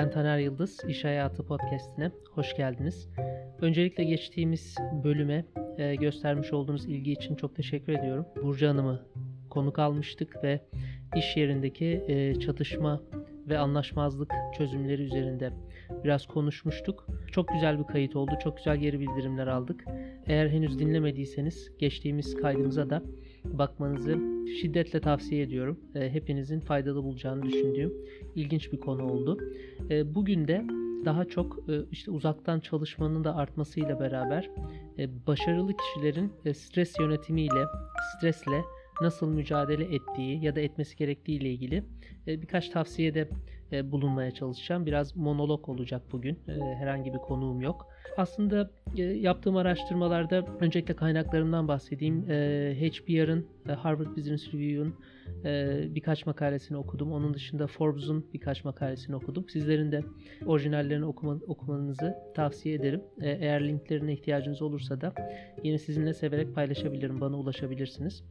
Ben Taner Yıldız, İş Hayatı Podcast'ine hoş geldiniz. Öncelikle geçtiğimiz bölüme e, göstermiş olduğunuz ilgi için çok teşekkür ediyorum. Burcu Hanım'ı konuk almıştık ve iş yerindeki e, çatışma ve anlaşmazlık çözümleri üzerinde biraz konuşmuştuk. Çok güzel bir kayıt oldu, çok güzel geri bildirimler aldık. Eğer henüz dinlemediyseniz geçtiğimiz kaydımıza da bakmanızı şiddetle tavsiye ediyorum. E, hepinizin faydalı bulacağını düşündüğüm ilginç bir konu oldu. E, bugün de daha çok e, işte uzaktan çalışmanın da artmasıyla beraber e, başarılı kişilerin e, stres yönetimiyle, stresle nasıl mücadele ettiği ya da etmesi gerektiği ile ilgili birkaç tavsiyede bulunmaya çalışacağım. Biraz monolog olacak bugün. Herhangi bir konuğum yok. Aslında e, yaptığım araştırmalarda öncelikle kaynaklarından bahsedeyim. HBR'ın, Harvard Business Review'un birkaç makalesini okudum. Onun dışında Forbes'un birkaç makalesini okudum. Sizlerin de orijinallerini okuma, okumanızı tavsiye ederim. Eğer linklerine ihtiyacınız olursa da yine sizinle severek paylaşabilirim. Bana ulaşabilirsiniz.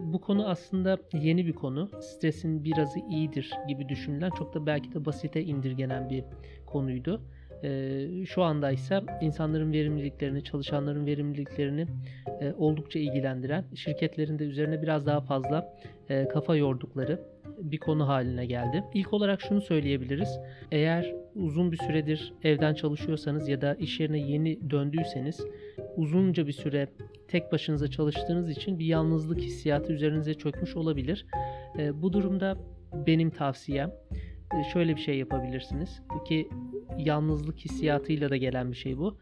Bu konu aslında yeni bir konu. Stresin birazı iyidir gibi düşünülen çok da belki de basite indirgenen bir konuydu. E, şu anda ise insanların verimliliklerini, çalışanların verimliliklerini e, oldukça ilgilendiren, şirketlerin de üzerine biraz daha fazla e, kafa yordukları bir konu haline geldi. İlk olarak şunu söyleyebiliriz. Eğer uzun bir süredir evden çalışıyorsanız ya da iş yerine yeni döndüyseniz uzunca bir süre tek başınıza çalıştığınız için bir yalnızlık hissiyatı üzerinize çökmüş olabilir. E, bu durumda benim tavsiyem şöyle bir şey yapabilirsiniz ki yalnızlık hissiyatıyla da gelen bir şey bu.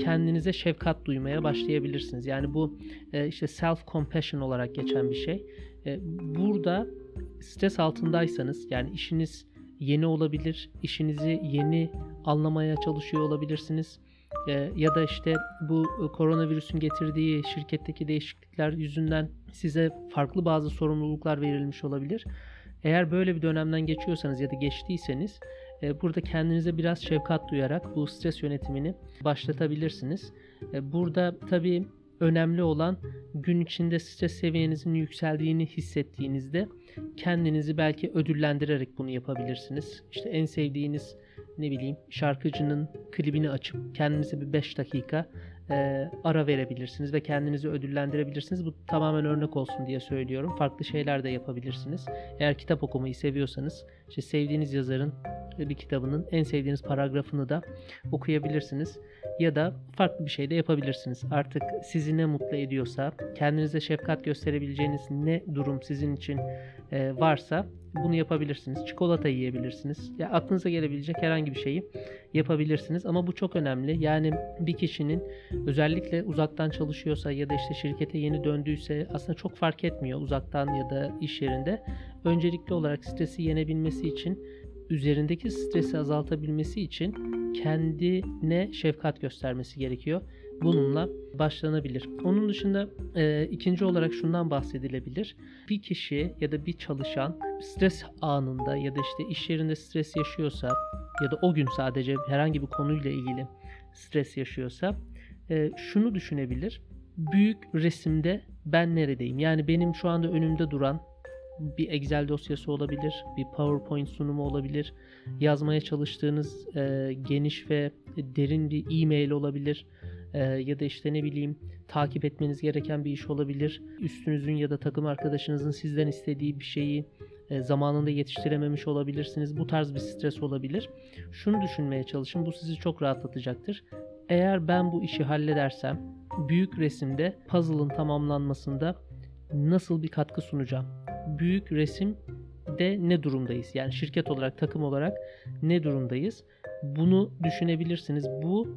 Kendinize şefkat duymaya başlayabilirsiniz. Yani bu e, işte self compassion olarak geçen bir şey. E, burada stres altındaysanız yani işiniz yeni olabilir, işinizi yeni anlamaya çalışıyor olabilirsiniz. Ya da işte bu koronavirüsün getirdiği şirketteki değişiklikler yüzünden size farklı bazı sorumluluklar verilmiş olabilir. Eğer böyle bir dönemden geçiyorsanız ya da geçtiyseniz e, burada kendinize biraz şefkat duyarak bu stres yönetimini başlatabilirsiniz. E, burada tabii önemli olan gün içinde stres seviyenizin yükseldiğini hissettiğinizde kendinizi belki ödüllendirerek bunu yapabilirsiniz. İşte en sevdiğiniz ne bileyim şarkıcının klibini açıp kendinize bir 5 dakika e, ara verebilirsiniz ve kendinizi ödüllendirebilirsiniz. Bu tamamen örnek olsun diye söylüyorum. Farklı şeyler de yapabilirsiniz. Eğer kitap okumayı seviyorsanız işte sevdiğiniz yazarın bir kitabının en sevdiğiniz paragrafını da okuyabilirsiniz. Ya da farklı bir şey de yapabilirsiniz. Artık sizi ne mutlu ediyorsa, kendinize şefkat gösterebileceğiniz ne durum sizin için e, varsa bunu yapabilirsiniz. Çikolata yiyebilirsiniz. Ya aklınıza gelebilecek herhangi bir şeyi yapabilirsiniz ama bu çok önemli. Yani bir kişinin özellikle uzaktan çalışıyorsa ya da işte şirkete yeni döndüyse aslında çok fark etmiyor uzaktan ya da iş yerinde. Öncelikli olarak stresi yenebilmesi için üzerindeki stresi azaltabilmesi için kendine şefkat göstermesi gerekiyor. Bununla başlanabilir. Onun dışında e, ikinci olarak şundan bahsedilebilir. Bir kişi ya da bir çalışan stres anında ya da işte iş yerinde stres yaşıyorsa ya da o gün sadece herhangi bir konuyla ilgili stres yaşıyorsa e, şunu düşünebilir. Büyük resimde ben neredeyim? Yani benim şu anda önümde duran bir Excel dosyası olabilir, bir PowerPoint sunumu olabilir, yazmaya çalıştığınız e, geniş ve derin bir e-mail olabilir e, ya da işte ne bileyim takip etmeniz gereken bir iş olabilir. Üstünüzün ya da takım arkadaşınızın sizden istediği bir şeyi e, zamanında yetiştirememiş olabilirsiniz. Bu tarz bir stres olabilir. Şunu düşünmeye çalışın. Bu sizi çok rahatlatacaktır. Eğer ben bu işi halledersem büyük resimde puzzle'ın tamamlanmasında nasıl bir katkı sunacağım? Büyük resim de ne durumdayız? Yani şirket olarak, takım olarak ne durumdayız? Bunu düşünebilirsiniz. Bu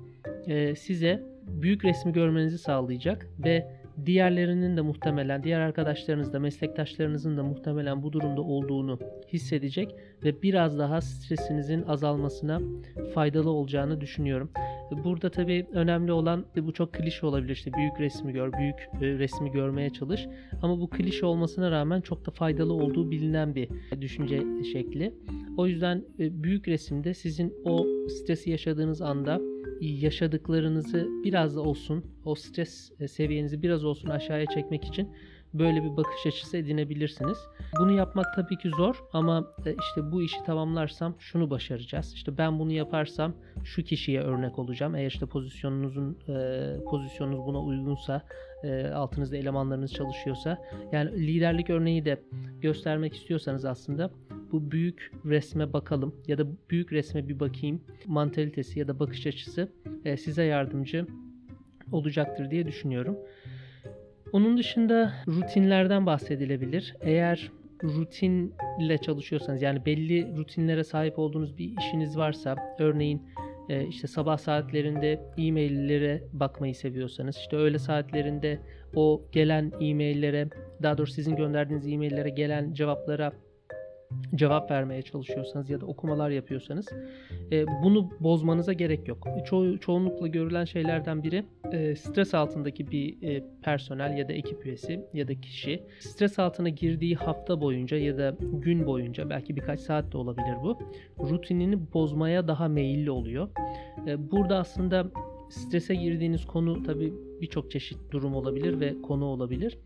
e, size büyük resmi görmenizi sağlayacak ve diğerlerinin de muhtemelen, diğer arkadaşlarınız da, meslektaşlarınızın da muhtemelen bu durumda olduğunu hissedecek ve biraz daha stresinizin azalmasına faydalı olacağını düşünüyorum. Burada tabii önemli olan bu çok klişe olabilir işte büyük resmi gör, büyük e, resmi görmeye çalış. Ama bu klişe olmasına rağmen çok da faydalı olduğu bilinen bir düşünce şekli. O yüzden e, büyük resimde sizin o stresi yaşadığınız anda yaşadıklarınızı biraz da olsun, o stres e, seviyenizi biraz olsun aşağıya çekmek için böyle bir bakış açısı edinebilirsiniz. Bunu yapmak tabii ki zor ama e, işte bu işi tamamlarsam şunu başaracağız. İşte ben bunu yaparsam şu kişiye örnek olacağım. Eğer işte pozisyonunuzun e, pozisyonunuz buna uygunsa, e, altınızda elemanlarınız çalışıyorsa, yani liderlik örneği de göstermek istiyorsanız aslında bu büyük resme bakalım ya da büyük resme bir bakayım mantalitesi ya da bakış açısı size yardımcı olacaktır diye düşünüyorum. Onun dışında rutinlerden bahsedilebilir. Eğer rutinle çalışıyorsanız yani belli rutinlere sahip olduğunuz bir işiniz varsa örneğin e, işte sabah saatlerinde e-maillere bakmayı seviyorsanız işte öğle saatlerinde o gelen e-maillere daha doğrusu sizin gönderdiğiniz e-maillere gelen cevaplara cevap vermeye çalışıyorsanız ya da okumalar yapıyorsanız e, bunu bozmanıza gerek yok. Ço- çoğunlukla görülen şeylerden biri e, stres altındaki bir e, personel ya da ekip üyesi ya da kişi stres altına girdiği hafta boyunca ya da gün boyunca belki birkaç saat de olabilir bu rutinini bozmaya daha meyilli oluyor. E, burada aslında strese girdiğiniz konu tabii birçok çeşit durum olabilir ve konu olabilir.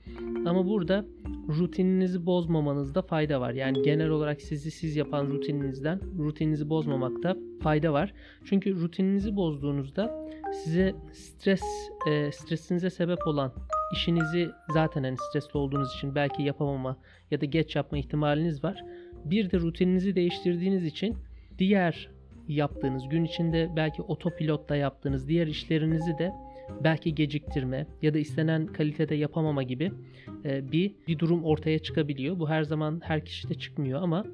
Ama burada rutininizi bozmamanızda fayda var. Yani genel olarak sizi siz yapan rutininizden rutininizi bozmamakta fayda var. Çünkü rutininizi bozduğunuzda size stres e, stresinize sebep olan işinizi zaten hani stresli olduğunuz için belki yapamama ya da geç yapma ihtimaliniz var. Bir de rutininizi değiştirdiğiniz için diğer yaptığınız gün içinde belki otopilotta yaptığınız diğer işlerinizi de belki geciktirme ya da istenen kalitede yapamama gibi e, bir bir durum ortaya çıkabiliyor. Bu her zaman her kişide çıkmıyor ama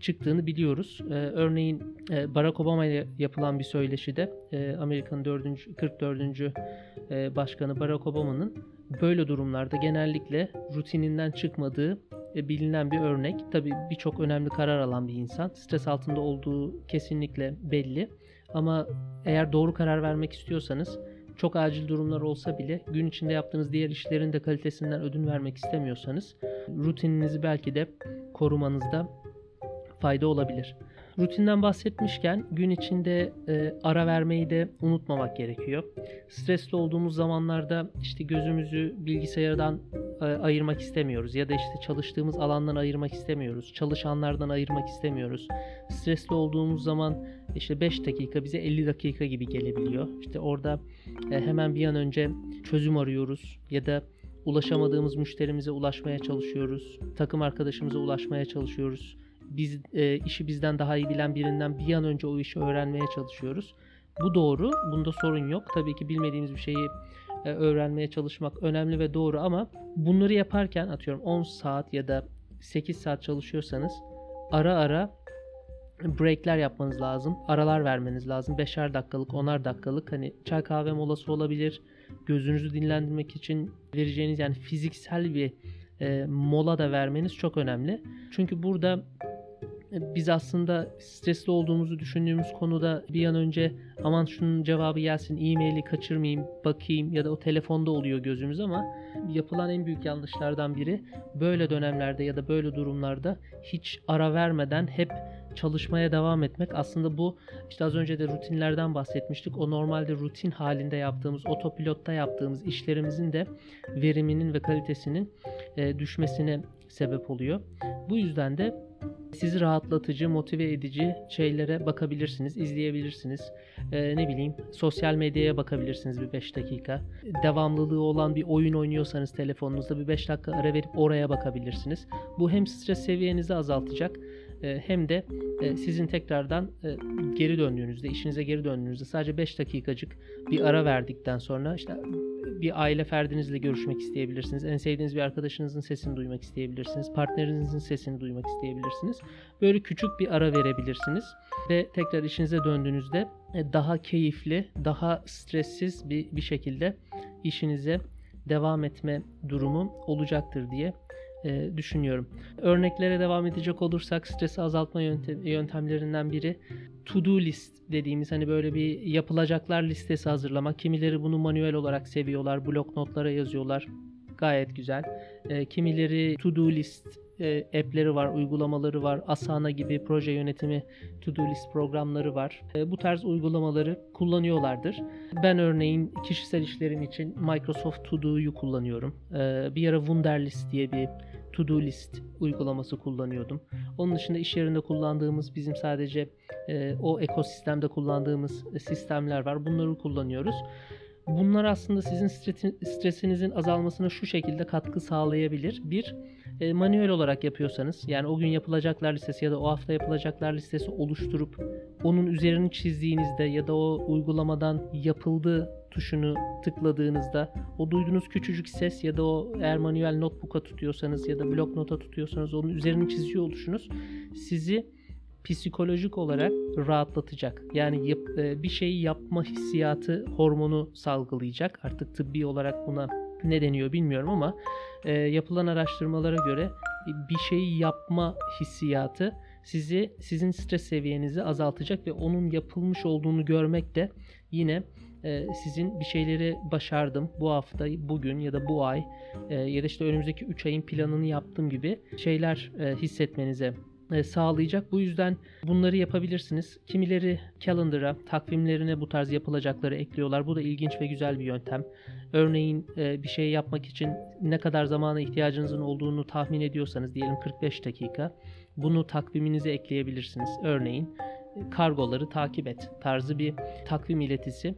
çıktığını biliyoruz. E, örneğin e, Barack Obama ile yapılan bir söyleşide Amerika'nın 4. 44. başkanı Barack Obama'nın böyle durumlarda genellikle rutininden çıkmadığı bilinen bir örnek. Tabii birçok önemli karar alan bir insan. Stres altında olduğu kesinlikle belli. Ama eğer doğru karar vermek istiyorsanız çok acil durumlar olsa bile gün içinde yaptığınız diğer işlerin de kalitesinden ödün vermek istemiyorsanız rutininizi belki de korumanızda fayda olabilir. Rutinden bahsetmişken gün içinde e, ara vermeyi de unutmamak gerekiyor. Stresli olduğumuz zamanlarda işte gözümüzü bilgisayardan e, ayırmak istemiyoruz ya da işte çalıştığımız alandan ayırmak istemiyoruz. Çalışanlardan ayırmak istemiyoruz. Stresli olduğumuz zaman işte 5 dakika bize 50 dakika gibi gelebiliyor. İşte orada e, hemen bir an önce çözüm arıyoruz ya da ulaşamadığımız müşterimize ulaşmaya çalışıyoruz. Takım arkadaşımıza ulaşmaya çalışıyoruz biz e, işi bizden daha iyi bilen birinden bir an önce o işi öğrenmeye çalışıyoruz. Bu doğru. Bunda sorun yok. Tabii ki bilmediğimiz bir şeyi e, öğrenmeye çalışmak önemli ve doğru ama bunları yaparken atıyorum 10 saat ya da 8 saat çalışıyorsanız ara ara breakler yapmanız lazım. Aralar vermeniz lazım. 5'er dakikalık, 10'ar dakikalık hani çay kahve molası olabilir. Gözünüzü dinlendirmek için vereceğiniz yani fiziksel bir e, mola da vermeniz çok önemli. Çünkü burada biz aslında stresli olduğumuzu düşündüğümüz konuda bir an önce aman şunun cevabı gelsin e-maili kaçırmayayım bakayım ya da o telefonda oluyor gözümüz ama yapılan en büyük yanlışlardan biri böyle dönemlerde ya da böyle durumlarda hiç ara vermeden hep çalışmaya devam etmek. Aslında bu işte az önce de rutinlerden bahsetmiştik. O normalde rutin halinde yaptığımız, otopilotta yaptığımız işlerimizin de veriminin ve kalitesinin e, düşmesine sebep oluyor. Bu yüzden de sizi rahatlatıcı, motive edici şeylere bakabilirsiniz, izleyebilirsiniz. Ee, ne bileyim, sosyal medyaya bakabilirsiniz bir 5 dakika. Devamlılığı olan bir oyun oynuyorsanız telefonunuzda bir 5 dakika ara verip oraya bakabilirsiniz. Bu hem stres seviyenizi azaltacak hem de e, sizin tekrardan e, geri döndüğünüzde, işinize geri döndüğünüzde sadece 5 dakikacık bir ara verdikten sonra işte bir aile ferdinizle görüşmek isteyebilirsiniz. En sevdiğiniz bir arkadaşınızın sesini duymak isteyebilirsiniz. Partnerinizin sesini duymak isteyebilirsiniz. Böyle küçük bir ara verebilirsiniz ve tekrar işinize döndüğünüzde daha keyifli, daha stressiz bir, bir şekilde işinize devam etme durumu olacaktır diye e, düşünüyorum. Örneklere devam edecek olursak stresi azaltma yöntemlerinden biri to-do list dediğimiz hani böyle bir yapılacaklar listesi hazırlamak. Kimileri bunu manuel olarak seviyorlar. Blok notlara yazıyorlar. Gayet güzel. E, kimileri to-do list e, app'leri var, uygulamaları var. Asana gibi proje yönetimi to-do list programları var. E, bu tarz uygulamaları kullanıyorlardır. Ben örneğin kişisel işlerim için Microsoft To-Do'yu kullanıyorum. E, bir ara Wunderlist diye bir to-do list uygulaması kullanıyordum. Onun dışında iş yerinde kullandığımız bizim sadece e, o ekosistemde kullandığımız sistemler var. Bunları kullanıyoruz. Bunlar aslında sizin stresinizin azalmasına şu şekilde katkı sağlayabilir. Bir, e, manuel olarak yapıyorsanız yani o gün yapılacaklar listesi ya da o hafta yapılacaklar listesi oluşturup onun üzerini çizdiğinizde ya da o uygulamadan yapıldı tuşunu tıkladığınızda o duyduğunuz küçücük ses ya da o eğer manuel notebook'a tutuyorsanız ya da blok nota tutuyorsanız onun üzerini çiziyor oluşunuz sizi psikolojik olarak rahatlatacak. Yani yap, e, bir şeyi yapma hissiyatı hormonu salgılayacak. Artık tıbbi olarak buna ne deniyor bilmiyorum ama e, yapılan araştırmalara göre bir şeyi yapma hissiyatı sizi sizin stres seviyenizi azaltacak ve onun yapılmış olduğunu görmek de yine e, sizin bir şeyleri başardım bu hafta, bugün ya da bu ay e, ya da işte önümüzdeki 3 ayın planını yaptım gibi şeyler e, hissetmenize sağlayacak. Bu yüzden bunları yapabilirsiniz. Kimileri calendar'a, takvimlerine bu tarz yapılacakları ekliyorlar. Bu da ilginç ve güzel bir yöntem. Örneğin e, bir şey yapmak için ne kadar zamana ihtiyacınızın olduğunu tahmin ediyorsanız diyelim 45 dakika. Bunu takviminize ekleyebilirsiniz. Örneğin e, kargoları takip et tarzı bir takvim iletisi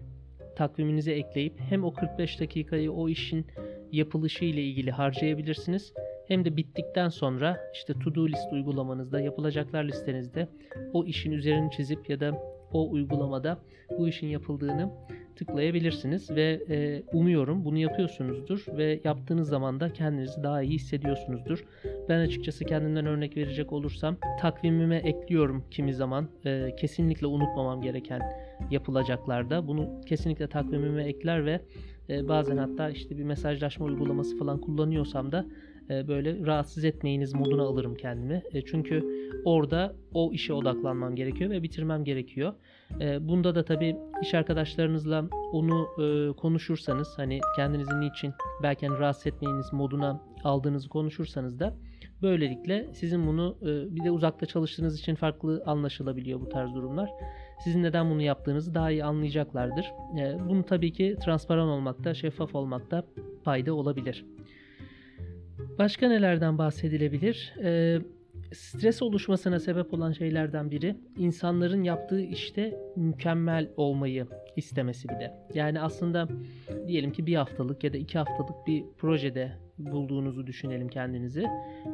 takviminize ekleyip hem o 45 dakikayı o işin yapılışı ile ilgili harcayabilirsiniz hem de bittikten sonra işte to do list uygulamanızda yapılacaklar listenizde o işin üzerini çizip ya da o uygulamada bu işin yapıldığını tıklayabilirsiniz ve e, umuyorum bunu yapıyorsunuzdur ve yaptığınız zaman da kendinizi daha iyi hissediyorsunuzdur. Ben açıkçası kendimden örnek verecek olursam takvimime ekliyorum kimi zaman e, kesinlikle unutmamam gereken yapılacaklarda bunu kesinlikle takvimime ekler ve e, bazen hatta işte bir mesajlaşma uygulaması falan kullanıyorsam da böyle rahatsız etmeyiniz moduna alırım kendimi. E, çünkü orada o işe odaklanmam gerekiyor ve bitirmem gerekiyor. E, bunda da tabii iş arkadaşlarınızla onu konuşursanız hani kendinizi niçin belki hani rahatsız etmeyiniz moduna aldığınızı konuşursanız da böylelikle sizin bunu bir de uzakta çalıştığınız için farklı anlaşılabiliyor bu tarz durumlar. Sizin neden bunu yaptığınızı daha iyi anlayacaklardır. Bunu tabii ki transparan olmakta, şeffaf olmakta fayda olabilir. Başka nelerden bahsedilebilir? Ee, stres oluşmasına sebep olan şeylerden biri insanların yaptığı işte mükemmel olmayı istemesi bir de. Yani aslında diyelim ki bir haftalık ya da iki haftalık bir projede bulduğunuzu düşünelim kendinizi.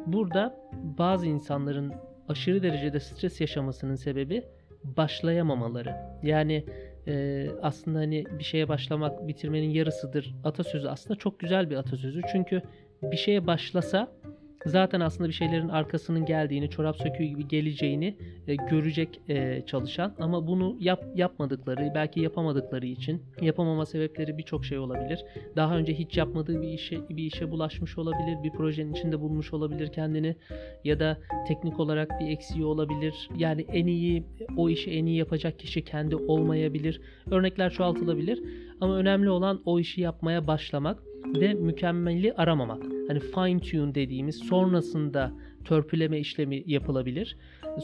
Burada bazı insanların aşırı derecede stres yaşamasının sebebi başlayamamaları. Yani e, aslında hani bir şeye başlamak bitirmenin yarısıdır atasözü aslında çok güzel bir atasözü. Çünkü bir şeye başlasa zaten aslında bir şeylerin arkasının geldiğini, çorap söküğü gibi geleceğini e, görecek e, çalışan ama bunu yap yapmadıkları, belki yapamadıkları için yapamama sebepleri birçok şey olabilir. Daha önce hiç yapmadığı bir işe bir işe bulaşmış olabilir, bir projenin içinde bulmuş olabilir kendini ya da teknik olarak bir eksiği olabilir. Yani en iyi o işi en iyi yapacak kişi kendi olmayabilir. Örnekler çoğaltılabilir ama önemli olan o işi yapmaya başlamak ve mükemmeli aramamak. Hani fine tune dediğimiz sonrasında törpüleme işlemi yapılabilir.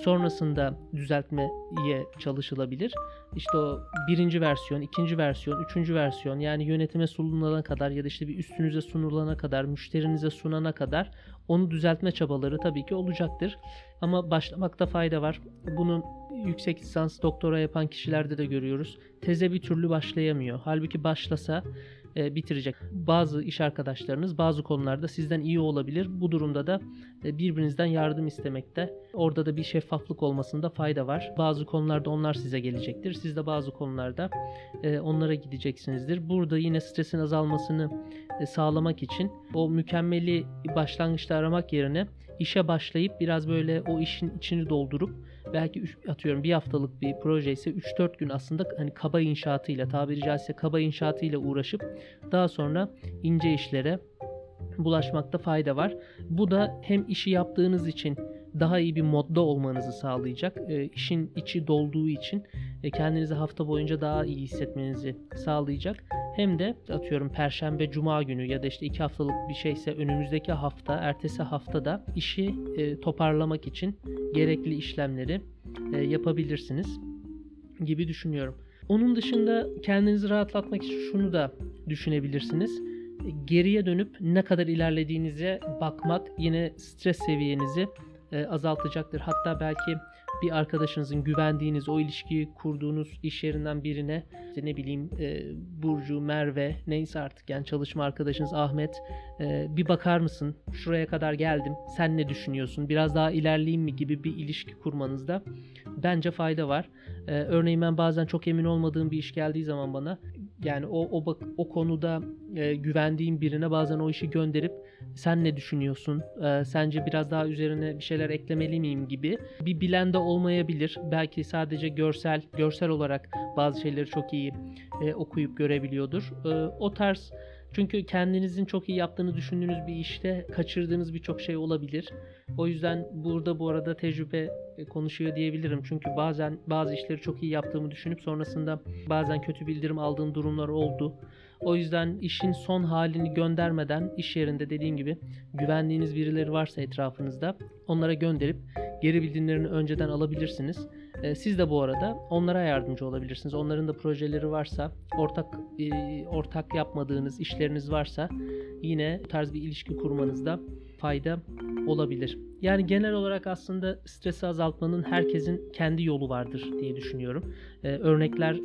Sonrasında düzeltmeye çalışılabilir. İşte o birinci versiyon, ikinci versiyon, üçüncü versiyon yani yönetime sunulana kadar ya da işte bir üstünüze sunulana kadar, müşterinize sunana kadar onu düzeltme çabaları tabii ki olacaktır. Ama başlamakta fayda var. Bunun yüksek lisans doktora yapan kişilerde de görüyoruz. Teze bir türlü başlayamıyor. Halbuki başlasa e, bitirecek. Bazı iş arkadaşlarınız bazı konularda sizden iyi olabilir. Bu durumda da e, birbirinizden yardım istemekte. Orada da bir şeffaflık olmasında fayda var. Bazı konularda onlar size gelecektir. Siz de bazı konularda e, onlara gideceksinizdir. Burada yine stresin azalmasını e, sağlamak için o mükemmeli başlangıçta aramak yerine işe başlayıp biraz böyle o işin içini doldurup belki üç, atıyorum bir haftalık bir proje ise 3-4 gün aslında hani kaba inşaatıyla tabiri caizse kaba inşaatıyla uğraşıp daha sonra ince işlere bulaşmakta fayda var. Bu da hem işi yaptığınız için daha iyi bir modda olmanızı sağlayacak. E, işin içi dolduğu için e, kendinizi hafta boyunca daha iyi hissetmenizi sağlayacak. Hem de atıyorum perşembe cuma günü ya da işte iki haftalık bir şeyse önümüzdeki hafta ertesi haftada işi e, toparlamak için gerekli işlemleri e, yapabilirsiniz gibi düşünüyorum. Onun dışında kendinizi rahatlatmak için şunu da düşünebilirsiniz. Geriye dönüp ne kadar ilerlediğinize bakmak yine stres seviyenizi e, azaltacaktır. Hatta belki bir arkadaşınızın güvendiğiniz, o ilişkiyi kurduğunuz iş yerinden birine işte ne bileyim e, Burcu, Merve neyse artık yani çalışma arkadaşınız Ahmet e, bir bakar mısın şuraya kadar geldim sen ne düşünüyorsun biraz daha ilerleyeyim mi gibi bir ilişki kurmanızda bence fayda var. E, örneğin ben bazen çok emin olmadığım bir iş geldiği zaman bana yani o o bak o konuda e, güvendiğim birine bazen o işi gönderip sen ne düşünüyorsun? E, sence biraz daha üzerine bir şeyler eklemeli miyim gibi bir bilen de olmayabilir. Belki sadece görsel görsel olarak bazı şeyleri çok iyi e, okuyup görebiliyordur. E, o tarz çünkü kendinizin çok iyi yaptığını düşündüğünüz bir işte kaçırdığınız birçok şey olabilir. O yüzden burada bu arada tecrübe e, konuşuyor diyebilirim. Çünkü bazen bazı işleri çok iyi yaptığımı düşünüp sonrasında bazen kötü bildirim aldığım durumlar oldu. O yüzden işin son halini göndermeden iş yerinde dediğim gibi güvendiğiniz birileri varsa etrafınızda onlara gönderip geri bildirimlerini önceden alabilirsiniz. Ee, siz de bu arada onlara yardımcı olabilirsiniz. Onların da projeleri varsa, ortak e, ortak yapmadığınız işleriniz varsa yine bu tarz bir ilişki kurmanızda fayda olabilir. Yani genel olarak aslında stresi azaltmanın herkesin kendi yolu vardır diye düşünüyorum. Ee, örnekler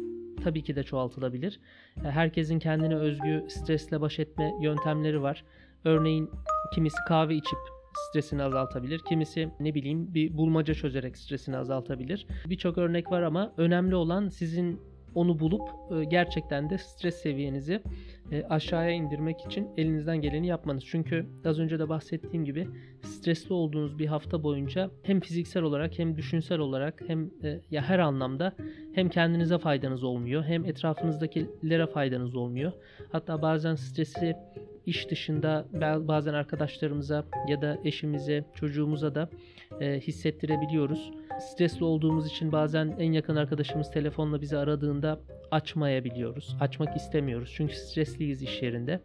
tabii ki de çoğaltılabilir. Ee, herkesin kendine özgü stresle baş etme yöntemleri var. Örneğin kimisi kahve içip stresini azaltabilir. Kimisi ne bileyim bir bulmaca çözerek stresini azaltabilir. Birçok örnek var ama önemli olan sizin onu bulup e, gerçekten de stres seviyenizi e, aşağıya indirmek için elinizden geleni yapmanız. Çünkü az önce de bahsettiğim gibi stresli olduğunuz bir hafta boyunca hem fiziksel olarak hem düşünsel olarak hem e, ya her anlamda hem kendinize faydanız olmuyor hem etrafınızdakilere faydanız olmuyor. Hatta bazen stresi iş dışında bazen arkadaşlarımıza ya da eşimize, çocuğumuza da e, hissettirebiliyoruz. Stresli olduğumuz için bazen en yakın arkadaşımız telefonla bizi aradığında açmayabiliyoruz. Açmak istemiyoruz çünkü stresliyiz iş yerinde.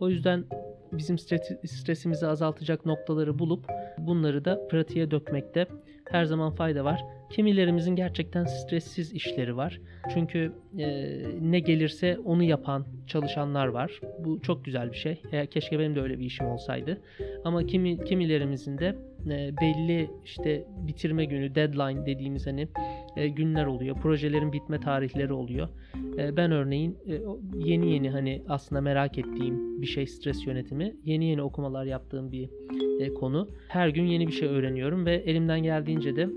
O yüzden bizim stresimizi azaltacak noktaları bulup bunları da pratiğe dökmekte her zaman fayda var. Kimilerimizin gerçekten stressiz işleri var. Çünkü e, ne gelirse onu yapan çalışanlar var. Bu çok güzel bir şey. E, keşke benim de öyle bir işim olsaydı. Ama kimi kimilerimizin de e, belli işte bitirme günü, deadline dediğimiz hani e, günler oluyor. Projelerin bitme tarihleri oluyor. E, ben örneğin e, yeni yeni hani aslında merak ettiğim bir şey stres yönetimi. Yeni yeni okumalar yaptığım bir e, konu. Her gün yeni bir şey öğreniyorum ve elimden geldiğince de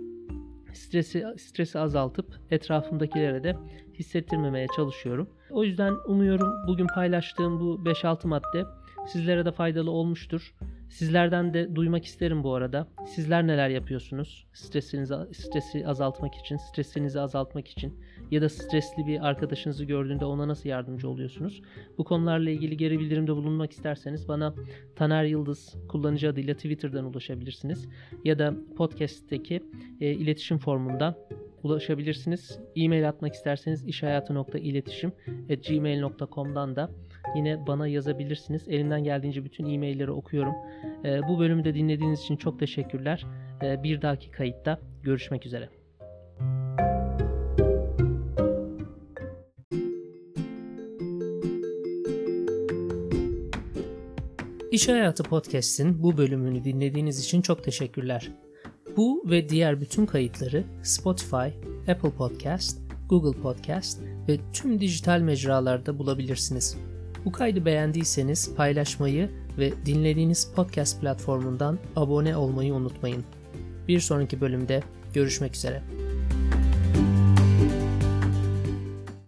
stresi stresi azaltıp etrafımdakilere de hissettirmemeye çalışıyorum. O yüzden umuyorum bugün paylaştığım bu 5-6 madde sizlere de faydalı olmuştur. Sizlerden de duymak isterim bu arada. Sizler neler yapıyorsunuz? Stresinizi stresi azaltmak için, stresinizi azaltmak için ya da stresli bir arkadaşınızı gördüğünde ona nasıl yardımcı oluyorsunuz? Bu konularla ilgili geri bildirimde bulunmak isterseniz bana Taner Yıldız kullanıcı adıyla Twitter'dan ulaşabilirsiniz ya da podcast'teki e, iletişim formundan ulaşabilirsiniz. E-mail atmak isterseniz işhayatı.iletişim@gmail.com'dan da yine bana yazabilirsiniz. Elimden geldiğince bütün e-mailleri okuyorum. E, bu bölümü de dinlediğiniz için çok teşekkürler. E, bir dahaki kayıtta görüşmek üzere. İş Hayatı Podcast'in bu bölümünü dinlediğiniz için çok teşekkürler. Bu ve diğer bütün kayıtları Spotify, Apple Podcast, Google Podcast ve tüm dijital mecralarda bulabilirsiniz. Bu kaydı beğendiyseniz paylaşmayı ve dinlediğiniz podcast platformundan abone olmayı unutmayın. Bir sonraki bölümde görüşmek üzere.